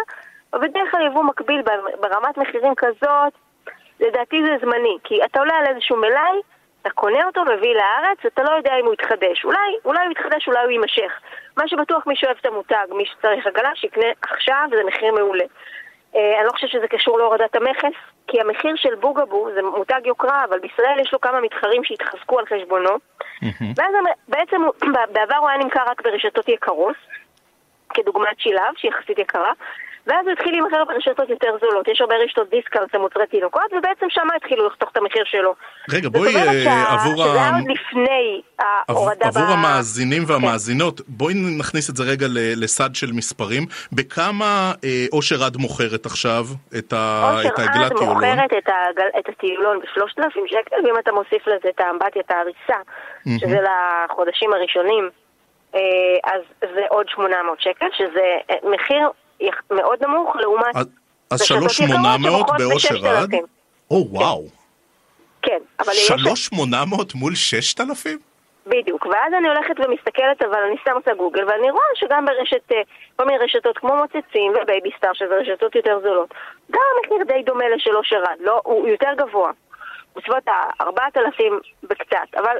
אבל בדרך כלל יבוא מקביל ברמת מחירים כזאת, לדעתי זה זמני. כי אתה עולה על איזשהו מלאי, אתה קונה אותו, מביא לארץ, אתה לא יודע אם הוא יתחדש. אולי, אולי הוא יתחדש, אולי הוא יימשך. מה שבטוח מי שאוהב את המותג, מי שצריך עגלה, שיקנה עכשיו, זה מחיר מעולה. אה, אני לא חושבת שזה קשור להורדת המכס, כי המחיר של בוגבו זה מותג יוקרה, אבל בישראל יש לו כמה מתחרים שהתחזקו על חשבונו. ואז בעצם *clears throat* בעבר הוא היה נמכר רק ברשתות יקרות, כדוגמת שילב, שהיא יחסית יקרה, ואז הוא התחיל להימכר ברשתות יותר זולות. יש הרבה רשתות דיסקאונט למוצרי תינוקות, ובעצם שם התחילו לחתוך את המחיר שלו. רגע, בואי אה, עבור שזה היה ה... עוד לפני ההורדה עבור ב... כן. המאזינים והמאזינות, בואי נכניס את זה רגע לסד של מספרים. בכמה אה, אושר עד מוחרת עכשיו את ה- אושר את העגלת עד טיולון? מוכרת את, העגל, את הטיולון ב-3,000 שקל, ואם אתה מוסיף לזה את האמבטיה, את ההריסה, שזה לחודשים הראשונים, אה, אז זה עוד 800 שקל, שזה מחיר מאוד נמוך לעומת... אז- אז רשתות יקרות 3,800 שמוכרות באושר עד? ב-6,000. או וואו, כן, אבל יש... 3,800 מול 6,000? בדיוק, ואז אני הולכת ומסתכלת, אבל אני שם עושה גוגל, ואני רואה שגם ברשת, אה, כל מיני רשתות כמו מוצצים ובייבי סטאר, שזה רשתות יותר זולות, גם המחיר די דומה לשל אושר עד, לא, הוא יותר גבוה. בסביבות ה-4,000 בקצת, אבל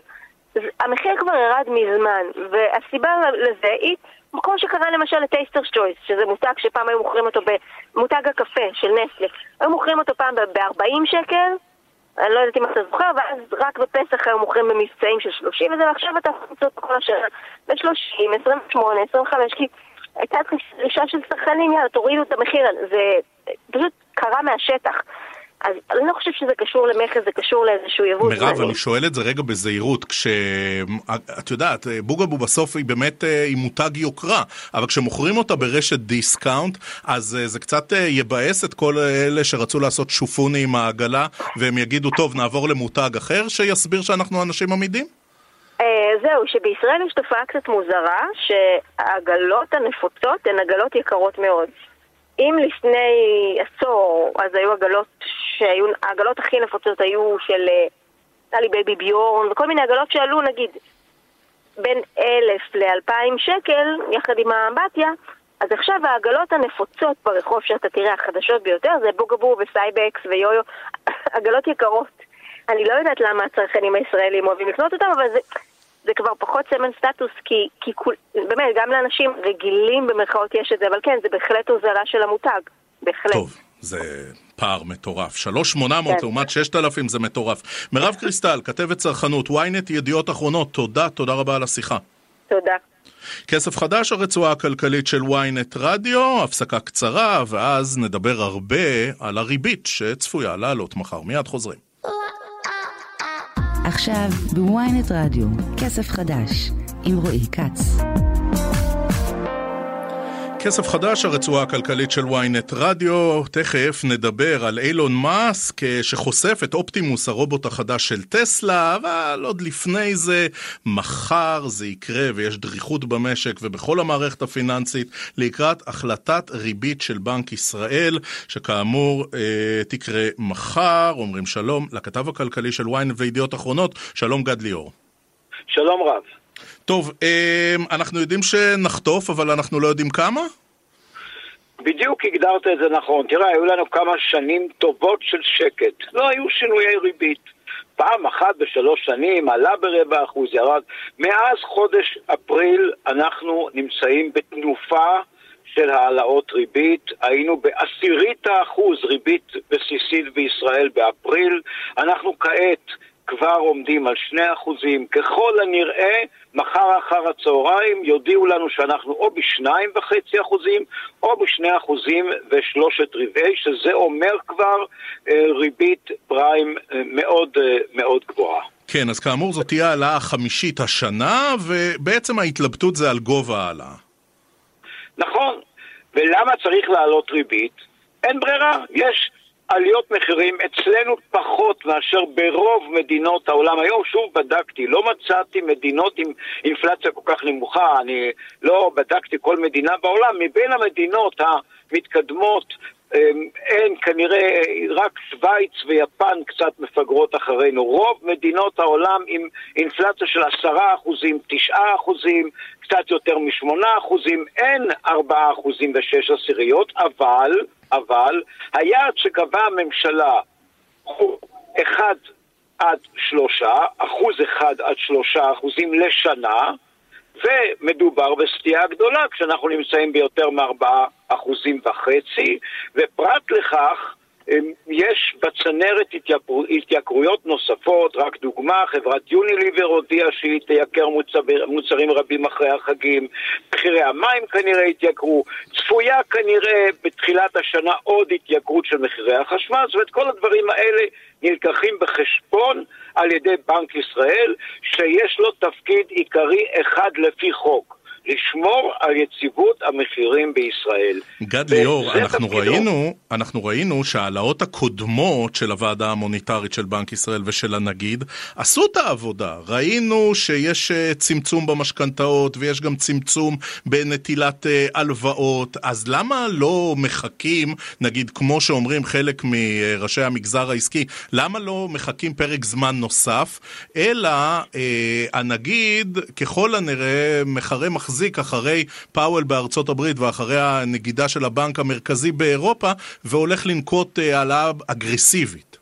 המחיר כבר ירד מזמן, והסיבה לזה היא כמו שקרה למשל לטייסטרס צ'ויס, שזה מותג שפעם היו מוכרים אותו במותג הקפה של נסטלה. היו מוכרים אותו פעם ב-40 שקל, אני לא יודעת אם אתה זוכר, ואז רק בפסח היו מוכרים במבצעים של 30 וזה, ועכשיו אתה יכול למצוא כל השנה ב-30, 28, 25, כי הייתה דרישה של צרכנים, יאללה, תורידו את המחיר, זה פשוט קרה מהשטח. אז אני לא חושב שזה קשור למכס, זה קשור לאיזשהו יבוא מירב, זמני. אני שואל את זה רגע בזהירות, כש... את יודעת, בוגבו בסוף היא באמת אה, היא מותג יוקרה, אבל כשמוכרים אותה ברשת דיסקאונט, אז אה, זה קצת אה, יבאס את כל אלה שרצו לעשות שופוני עם העגלה, והם יגידו, טוב, נעבור למותג אחר שיסביר שאנחנו אנשים אמידים? זהו, שבישראל יש תופעה קצת מוזרה, שהעגלות הנפוצות הן עגלות יקרות מאוד. אם לפני עשור, אז היו עגלות שהיו, העגלות הכי נפוצות היו של אה, היה לי בייבי ביורן, וכל מיני עגלות שעלו נגיד בין אלף לאלפיים שקל, יחד עם האמבטיה, אז עכשיו העגלות הנפוצות ברחוב שאתה תראה, החדשות ביותר, זה בוגבו וסייבקס ויו-יו, *laughs* עגלות יקרות. אני לא יודעת למה הצרכנים הישראלים אוהבים לקנות אותם, אבל זה, זה כבר פחות סמן סטטוס, כי, כי כול, באמת, גם לאנשים רגילים במרכאות יש את זה, אבל כן, זה בהחלט הוזלה של המותג. בהחלט. טוב, זה פער מטורף. 3,800 כן. לעומת 6,000 זה מטורף. מירב *laughs* קריסטל, כתבת צרכנות, ynet ידיעות אחרונות, תודה, תודה רבה על השיחה. תודה. כסף חדש, הרצועה הכלכלית של ynet רדיו, הפסקה קצרה, ואז נדבר הרבה על הריבית שצפויה לעלות מחר. מיד חוזרים. עכשיו בוויינט רדיו, כסף חדש, עם רועי כץ. כסף חדש, הרצועה הכלכלית של ynet רדיו. תכף נדבר על אילון מאסק שחושף את אופטימוס, הרובוט החדש של טסלה, אבל עוד לפני זה, מחר זה יקרה ויש דריכות במשק ובכל המערכת הפיננסית לקראת החלטת ריבית של בנק ישראל, שכאמור אה, תקרה מחר. אומרים שלום לכתב הכלכלי של ynet וידיעות אחרונות, שלום גד ליאור. שלום רב. טוב, אמ, אנחנו יודעים שנחטוף, אבל אנחנו לא יודעים כמה? בדיוק הגדרת את זה נכון. תראה, היו לנו כמה שנים טובות של שקט. לא היו שינויי ריבית. פעם אחת בשלוש שנים עלה ברבע אחוז, ירד. מאז חודש אפריל אנחנו נמצאים בתנופה של העלאות ריבית. היינו בעשירית האחוז ריבית בסיסית בישראל באפריל. אנחנו כעת כבר עומדים על שני אחוזים. ככל הנראה, מחר אחר הצהריים יודיעו לנו שאנחנו או בשניים וחצי אחוזים, או בשני אחוזים ושלושת רבעי, שזה אומר כבר אה, ריבית פריים אה, מאוד אה, מאוד גבוהה. כן, אז כאמור זאת תהיה העלאה החמישית השנה, ובעצם ההתלבטות זה על גובה העלאה. נכון, ולמה צריך להעלות ריבית? אין ברירה, יש עליות מחירים אצלנו פחות מאשר ברוב מדינות העולם. היום שוב בדקתי, לא מצאתי מדינות עם אינפלציה כל כך נמוכה, אני לא בדקתי כל מדינה בעולם. מבין המדינות המתקדמות אין, כנראה רק שווייץ ויפן קצת מפגרות אחרינו. רוב מדינות העולם עם אינפלציה של עשרה אחוזים, תשעה אחוזים, קצת יותר משמונה אחוזים, אין ארבעה אחוזים ושש עשיריות, אבל, אבל, היעד שקבעה הממשלה הוא אחד עד שלושה, אחוז אחד עד שלושה אחוזים לשנה, ומדובר בסטייה גדולה כשאנחנו נמצאים ביותר מארבעה אחוזים וחצי, ופרט לכך יש בצנרת התייקר, התייקרויות נוספות, רק דוגמה, חברת יוניליבר הודיעה שהיא תייקר מוצר, מוצרים רבים אחרי החגים, מחירי המים כנראה התייקרו, צפויה כנראה בתחילת השנה עוד התייקרות של מחירי החשמל, זאת אומרת כל הדברים האלה נלקחים בחשבון על ידי בנק ישראל, שיש לו תפקיד עיקרי אחד לפי חוק. לשמור על יציבות המחירים בישראל. גד ליאור, אנחנו ראינו, אנחנו ראינו שההעלאות הקודמות של הוועדה המוניטרית של בנק ישראל ושל הנגיד עשו את העבודה. ראינו שיש אה, צמצום במשכנתאות ויש גם צמצום בנטילת אה, הלוואות, אז למה לא מחכים, נגיד כמו שאומרים חלק מראשי המגזר העסקי, למה לא מחכים פרק זמן נוסף, אלא אה, הנגיד ככל הנראה מחרה מחזיר מחזיק אחרי פאוול בארצות הברית ואחרי הנגידה של הבנק המרכזי באירופה, והולך לנקוט אה, העלאה אגרסיבית.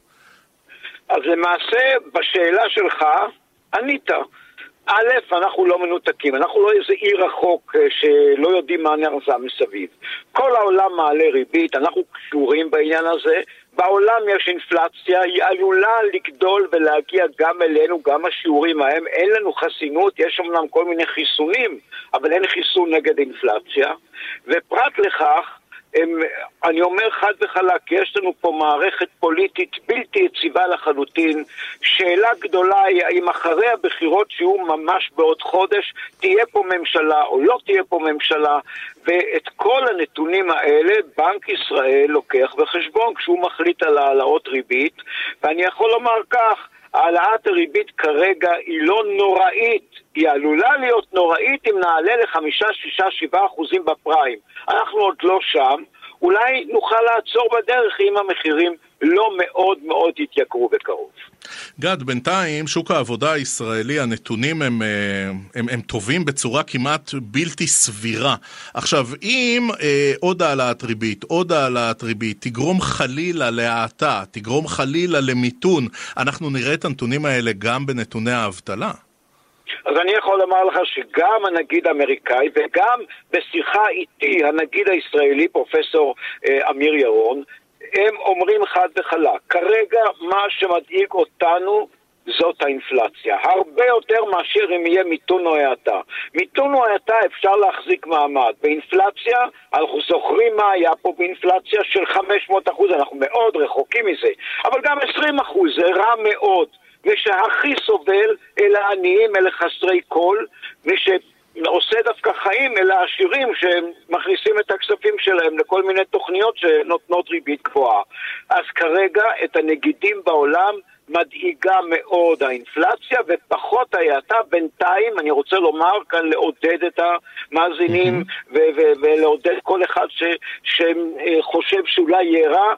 אז למעשה, בשאלה שלך, ענית. א', אנחנו לא מנותקים, אנחנו לא איזה אי רחוק אה, שלא יודעים מה נרזה מסביב. כל העולם מעלה ריבית, אנחנו קשורים בעניין הזה, בעולם יש אינפלציה, היא עלולה לגדול ולהגיע גם אלינו, גם השיעורים ההם. אין לנו חסינות, יש אמנם כל מיני חיסונים, אבל אין חיסון נגד אינפלציה. ופרט לכך, הם, אני אומר חד וחלק, יש לנו פה מערכת פוליטית בלתי יציבה לחלוטין. שאלה גדולה היא האם אחרי הבחירות שיהיו ממש בעוד חודש, תהיה פה ממשלה או לא תהיה פה ממשלה, ואת כל הנתונים האלה בנק ישראל לוקח בחשבון כשהוא מחליט על העלאות ריבית, ואני יכול לומר כך, העלאת הריבית כרגע היא לא נוראית, היא עלולה להיות נוראית אם נעלה לחמישה, שישה, שבעה אחוזים בפריים. אנחנו עוד לא שם, אולי נוכל לעצור בדרך אם המחירים לא מאוד מאוד יתייקרו בקרוב. גד, בינתיים שוק העבודה הישראלי, הנתונים הם, אה, הם, הם טובים בצורה כמעט בלתי סבירה. עכשיו, אם אה, עוד העלאת ריבית, עוד העלאת ריבית, תגרום חלילה להאטה, תגרום חלילה למיתון, אנחנו נראה את הנתונים האלה גם בנתוני האבטלה. אז אני יכול לומר לך שגם הנגיד האמריקאי וגם בשיחה איתי הנגיד הישראלי, פרופסור אה, אמיר ירון, הם אומרים חד וחלק, כרגע מה שמדאיג אותנו זאת האינפלציה. הרבה יותר מאשר אם יהיה מיתון או האטה. מיתון או האטה אפשר להחזיק מעמד. באינפלציה, אנחנו זוכרים מה היה פה באינפלציה של 500 אחוז, אנחנו מאוד רחוקים מזה. אבל גם 20 אחוז זה רע מאוד. מי שהכי סובל אלה העניים, אלה חסרי כל. מי ש... עושה דווקא חיים אלה עשירים שמכניסים את הכספים שלהם לכל מיני תוכניות שנותנות ריבית גבוהה. אז כרגע את הנגידים בעולם מדאיגה מאוד האינפלציה ופחות ההאטה. בינתיים, אני רוצה לומר כאן, לעודד את המאזינים mm-hmm. ולעודד כל אחד שחושב שאולי יהיה רע.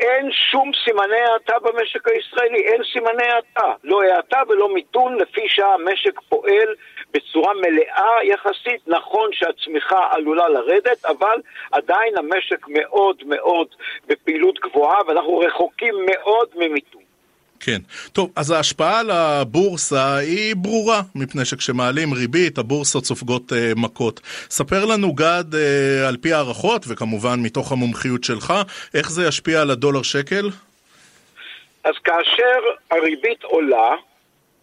אין שום סימני האטה במשק הישראלי, אין סימני האטה. לא האטה ולא מיתון לפי שהמשק פועל בצורה מלאה יחסית. נכון שהצמיחה עלולה לרדת, אבל עדיין המשק מאוד מאוד בפעילות גבוהה ואנחנו רחוקים מאוד ממיתון. כן. טוב, אז ההשפעה על הבורסה היא ברורה, מפני שכשמעלים ריבית, הבורסות סופגות אה, מכות. ספר לנו, גד, אה, על פי הערכות, וכמובן מתוך המומחיות שלך, איך זה ישפיע על הדולר שקל? אז כאשר הריבית עולה,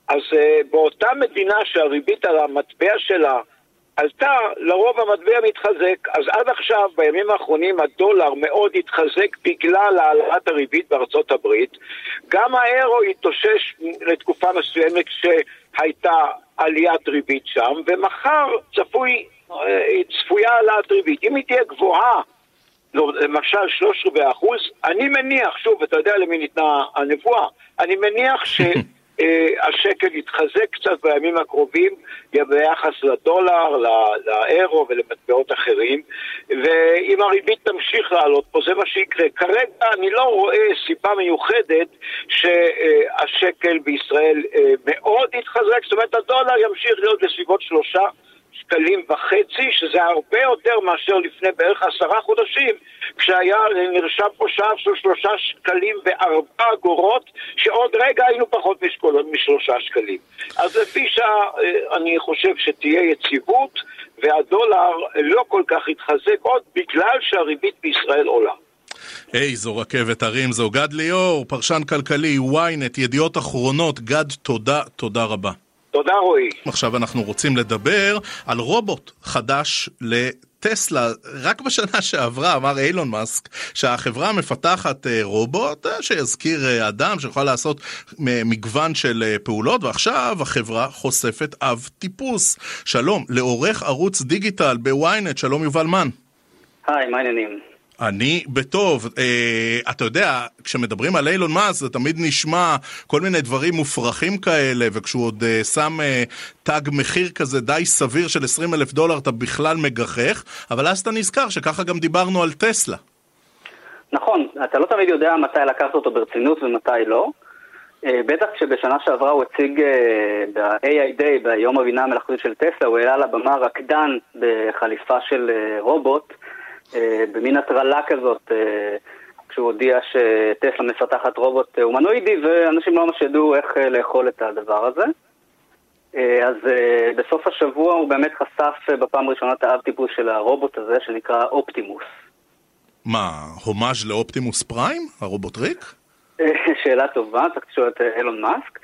אז אה, באותה מדינה שהריבית על המטבע שלה עלתה, לרוב המטבע מתחזק. אז עד עכשיו, בימים האחרונים, הדולר מאוד התחזק בגלל העלאת הריבית בארצות הברית. גם האירו התאושש לתקופה מסוימת שהייתה עליית ריבית שם, ומחר צפוי, אה, צפויה העלאת ריבית. אם היא תהיה גבוהה, למשל שלוש רבעי אחוז, אני מניח, שוב, אתה יודע למי ניתנה הנבואה, אני מניח ש... *laughs* אה, השקל יתחזק קצת בימים הקרובים ביחס לדולר, לאירו ולמטבעות אחרים ואם הריבית תמשיך לעלות פה זה מה שיקרה. כרגע אני לא רואה סיבה מיוחדת שהשקל בישראל אה, מאוד יתחזק, זאת אומרת הדולר ימשיך להיות בסביבות שלושה שקלים וחצי, שזה הרבה יותר מאשר לפני בערך עשרה חודשים, כשהיה, נרשם פה שער של שלושה שקלים וארבע אגורות, שעוד רגע היינו פחות משקולות משלושה שקלים. אז לפי שעה אה, אני חושב שתהיה יציבות, והדולר לא כל כך יתחזק עוד בגלל שהריבית בישראל עולה. איזו רכבת הרים זו. גד ליאור, פרשן כלכלי, ynet, ידיעות אחרונות. גד, תודה, תודה רבה. תודה רועי. עכשיו אנחנו רוצים לדבר על רובוט חדש לטסלה. רק בשנה שעברה אמר אילון מאסק שהחברה מפתחת אה, רובוט אה, שיזכיר אה, אדם שיכול לעשות מגוון של פעולות ועכשיו החברה חושפת אב טיפוס. שלום, לעורך ערוץ דיגיטל בוויינט, שלום יובל מן. היי, מה העניינים? אני בטוב. אה, אתה יודע, כשמדברים על אילון מאס זה תמיד נשמע כל מיני דברים מופרכים כאלה, וכשהוא עוד אה, שם אה, תג מחיר כזה די סביר של 20 אלף דולר, אתה בכלל מגחך, אבל אז אתה נזכר שככה גם דיברנו על טסלה. נכון, אתה לא תמיד יודע מתי לקחת אותו ברצינות ומתי לא. אה, בטח כשבשנה שעברה הוא הציג אה, ב-AI Day, ביום הבינה המלאכותית של טסלה, הוא העלה לבמה רקדן בחליפה של אה, רובוט. אה, במין הטרלה כזאת, אה, כשהוא הודיע שטסלה מפתחת רובוט הומנואידי ואנשים לא ממש ידעו איך אה, לאכול את הדבר הזה. אז בסוף השבוע הוא באמת חשף בפעם הראשונה את האב טיפוס של הרובוט הזה שנקרא אופטימוס. מה, הומאז' לאופטימוס פריים? הרובוט ריק? שאלה טובה, צריך לשאול את אילון מאסק.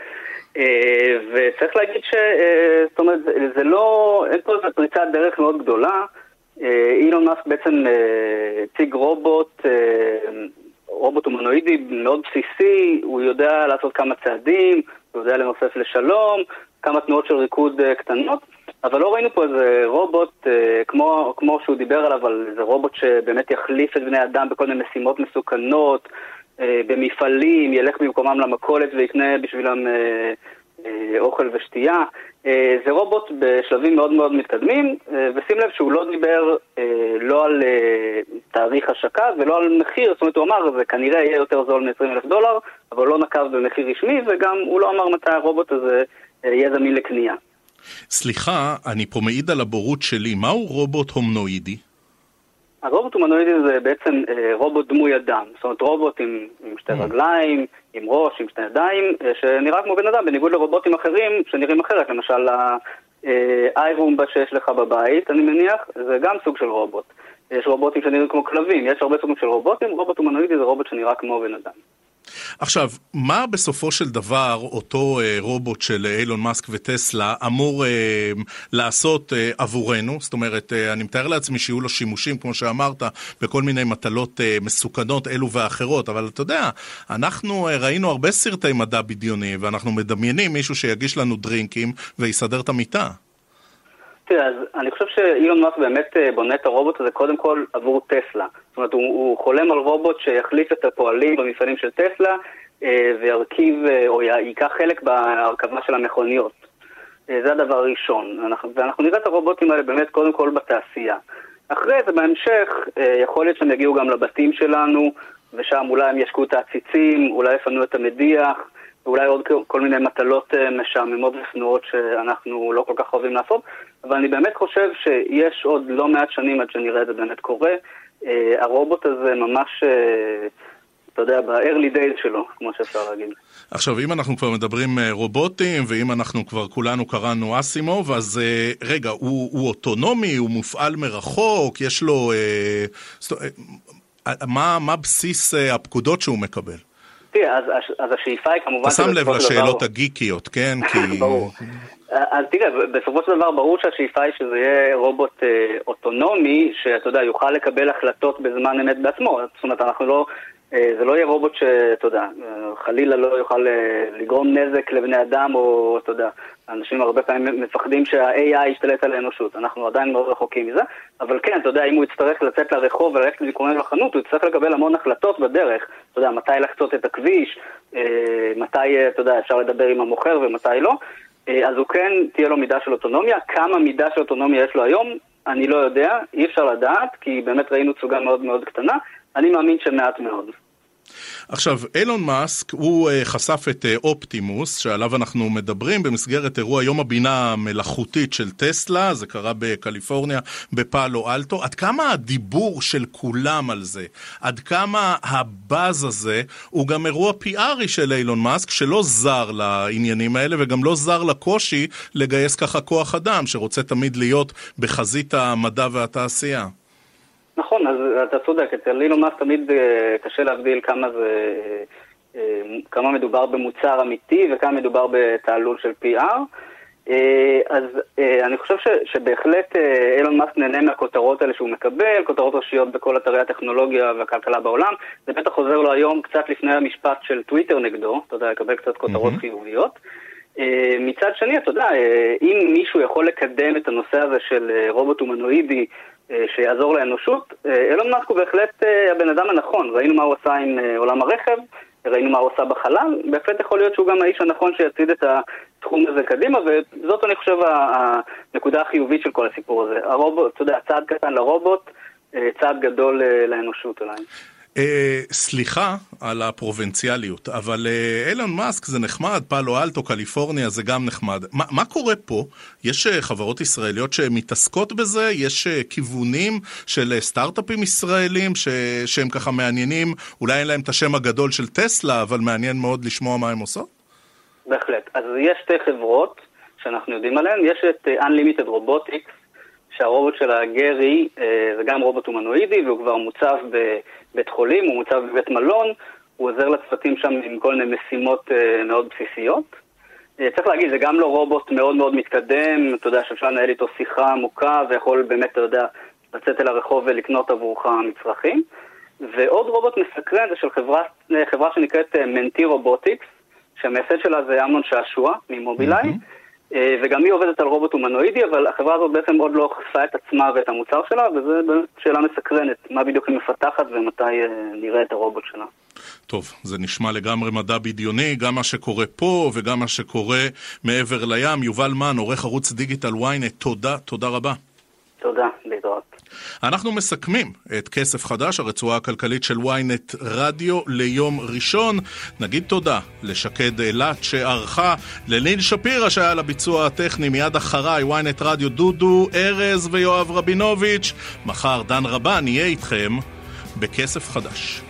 וצריך להגיד ש... זאת אומרת, זה לא... אין פה איזו פריצת דרך מאוד גדולה. אה, אילון מאסק בעצם אה, הציג רובוט, אה, רובוט הומנואידי מאוד בסיסי, הוא יודע לעשות כמה צעדים, הוא יודע לנופף לשלום, כמה תנועות של ריקוד קטנות, אבל לא ראינו פה איזה רובוט, כמו, כמו שהוא דיבר עליו, על איזה רובוט שבאמת יחליף את בני אדם בכל מיני משימות מסוכנות, במפעלים, ילך במקומם למכולת ויקנה בשבילם אוכל ושתייה. זה רובוט בשלבים מאוד מאוד מתקדמים, ושים לב שהוא לא דיבר לא על תאריך השקה ולא על מחיר, זאת אומרת הוא אמר זה כנראה יהיה יותר זול מ-20 אלף דולר, אבל לא נקב במחיר רשמי וגם הוא לא אמר מתי הרובוט הזה יהיה זמין לקנייה. סליחה, אני פה מעיד על הבורות שלי, מהו רובוט הומנואידי? הרובוט הומנואידי זה בעצם אה, רובוט דמוי אדם, זאת אומרת רובוט עם, עם שתי mm. רגליים, עם ראש, עם שתי ידיים, אה, שנראה כמו בן אדם, בניגוד לרובוטים אחרים שנראים אחרת, למשל האיירום אה, שיש לך בבית, אני מניח, זה גם סוג של רובוט. יש רובוטים שנראים כמו כלבים, יש הרבה סוגים של רובוטים, רובוט הומנואידי זה רובוט שנראה כמו בן אדם. עכשיו, מה בסופו של דבר אותו אה, רובוט של אילון מאסק וטסלה אמור אה, לעשות אה, עבורנו? זאת אומרת, אה, אני מתאר לעצמי שיהיו לו שימושים, כמו שאמרת, בכל מיני מטלות אה, מסוכנות אלו ואחרות, אבל אתה יודע, אנחנו אה, ראינו הרבה סרטי מדע בדיוני, ואנחנו מדמיינים מישהו שיגיש לנו דרינקים ויסדר את המיטה. תראה, אז אני חושב שאילון מאסק באמת אה, בונה את הרובוט הזה קודם כל עבור טסלה. זאת אומרת, הוא, הוא חולם על רובוט שיחליף את הפועלים במפעלים של טסלה אה, וירכיב אה, או ייקח חלק בהרכבה של המכוניות. זה הדבר הראשון. אנחנו, ואנחנו נראה את הרובוטים האלה באמת קודם כל בתעשייה. אחרי זה, בהמשך, יכול להיות שהם יגיעו גם לבתים שלנו, ושם אולי הם ישקו את העציצים, אולי יפנו את המדיח. ואולי עוד כל מיני מטלות אה, משעממות ושנואות שאנחנו לא כל כך אוהבים לעשות, אבל אני באמת חושב שיש עוד לא מעט שנים עד שנראה את זה באמת קורה. אה, הרובוט הזה ממש, אה, אתה יודע, ב-early days שלו, כמו שאפשר להגיד. עכשיו, אם אנחנו כבר מדברים רובוטים, ואם אנחנו כבר כולנו קראנו אסימוב, אז רגע, הוא, הוא אוטונומי, הוא מופעל מרחוק, יש לו... אה, מה, מה בסיס הפקודות שהוא מקבל? תראה, אז, אז השאיפה היא כמובן... אתה שם לב לשאלות הגיקיות, כן? כי... *laughs* ברור. אז תראה, בסופו של דבר ברור שהשאיפה היא שזה יהיה רובוט אה, אוטונומי, שאתה יודע, יוכל לקבל החלטות בזמן אמת בעצמו. זאת אומרת, אנחנו לא... אה, זה לא יהיה רובוט שאתה יודע, אה, חלילה לא יוכל אה, לגרום נזק לבני אדם, או אתה יודע, אנשים הרבה פעמים מפחדים שה-AI ישתלט על האנושות. אנחנו עדיין מאוד רחוקים מזה, אבל כן, אתה יודע, אם הוא יצטרך לצאת לרחוב וללכת להתכונן לחנות, הוא יצטרך לקבל המון החלטות בדרך. אתה יודע, מתי לחצות את הכביש, מתי, אתה יודע, אפשר לדבר עם המוכר ומתי לא. אז הוא כן, תהיה לו מידה של אוטונומיה. כמה מידה של אוטונומיה יש לו היום, אני לא יודע, אי אפשר לדעת, כי באמת ראינו תסוגה מאוד מאוד קטנה. אני מאמין שמעט מאוד. עכשיו, אילון מאסק, הוא uh, חשף את uh, אופטימוס, שעליו אנחנו מדברים, במסגרת אירוע יום הבינה המלאכותית של טסלה, זה קרה בקליפורניה, בפאלו אלטו. עד כמה הדיבור של כולם על זה, עד כמה הבאז הזה, הוא גם אירוע פיארי של אילון מאסק, שלא זר לעניינים האלה, וגם לא זר לקושי לגייס ככה כוח אדם, שרוצה תמיד להיות בחזית המדע והתעשייה. נכון, אז אתה צודק, אצל אילון מאסק תמיד אה, קשה להבדיל כמה זה, אה, אה, כמה מדובר במוצר אמיתי וכמה מדובר בתעלול של PR. אז אני חושב ש, שבהחלט אילון מאסק נהנה מהכותרות האלה שהוא מקבל, כותרות ראשיות בכל אתרי הטכנולוגיה והכלכלה בעולם. זה בטח עוזר לו היום קצת לפני המשפט של טוויטר נגדו, אתה יודע, לקבל קצת כותרות mm-hmm. חיוביות. מצד שני, אתה יודע, אם מישהו יכול לקדם את הנושא הזה של רובוט הומנואידי שיעזור לאנושות. אה, אילון מאסק הוא בהחלט אה, הבן אדם הנכון, ראינו מה הוא עשה עם עולם הרכב, ראינו מה הוא עשה בחלל, בהחלט יכול להיות שהוא גם האיש הנכון שיצעיד את התחום הזה קדימה, וזאת אני חושב הנקודה החיובית של כל הסיפור הזה. הרובוט, אתה יודע, צעד קטן לרובוט, צעד גדול לאנושות אולי. אה, סליחה על הפרובינציאליות, אבל אה, אילון מאסק זה נחמד, פאלו אלטו, קליפורניה זה גם נחמד. מה, מה קורה פה? יש אה, חברות ישראליות שמתעסקות בזה? יש אה, כיוונים של אה, סטארט-אפים ישראלים ש, שהם ככה מעניינים? אולי אין להם את השם הגדול של טסלה, אבל מעניין מאוד לשמוע מה הם עושות? בהחלט. אז יש שתי חברות שאנחנו יודעים עליהן. יש את uh, Unlimited Robotics, שהרובוט של הגרי אה, זה גם רובוט הומנואידי והוא כבר מוצב בבית חולים, הוא מוצב בבית מלון, הוא עוזר לצוותים שם עם כל מיני משימות אה, מאוד בסיסיות. אה, צריך להגיד, זה גם לא רובוט מאוד מאוד מתקדם, אתה יודע שאפשר לנהל איתו שיחה עמוקה ויכול באמת, אתה יודע, לצאת אל הרחוב ולקנות עבורך מצרכים. ועוד רובוט מסקרן זה של חברה, חברה שנקראת מנטי רובוטיקס, שהמייסד שלה זה אמנון שעשוע ממובילאיי. Mm-hmm. אה, וגם היא עובדת על רובוט הומנואידי, אבל החברה הזאת בעצם עוד לא חשפה את עצמה ואת המוצר שלה, וזו באמת שאלה מסקרנת, מה בדיוק היא מפתחת ומתי אה, נראה את הרובוט שלה. טוב, זה נשמע לגמרי מדע בדיוני, גם מה שקורה פה וגם מה שקורה מעבר לים. יובל מן, עורך ערוץ דיגיטל ynet, תודה, תודה רבה. תודה, להתראות. אנחנו מסכמים את כסף חדש, הרצועה הכלכלית של ynet רדיו ליום ראשון. נגיד תודה לשקד אילת שערכה, ללין שפירא שהיה לביצוע הטכני מיד אחריי, ynet רדיו דודו, ארז ויואב רבינוביץ'. מחר דן רבן יהיה איתכם בכסף חדש.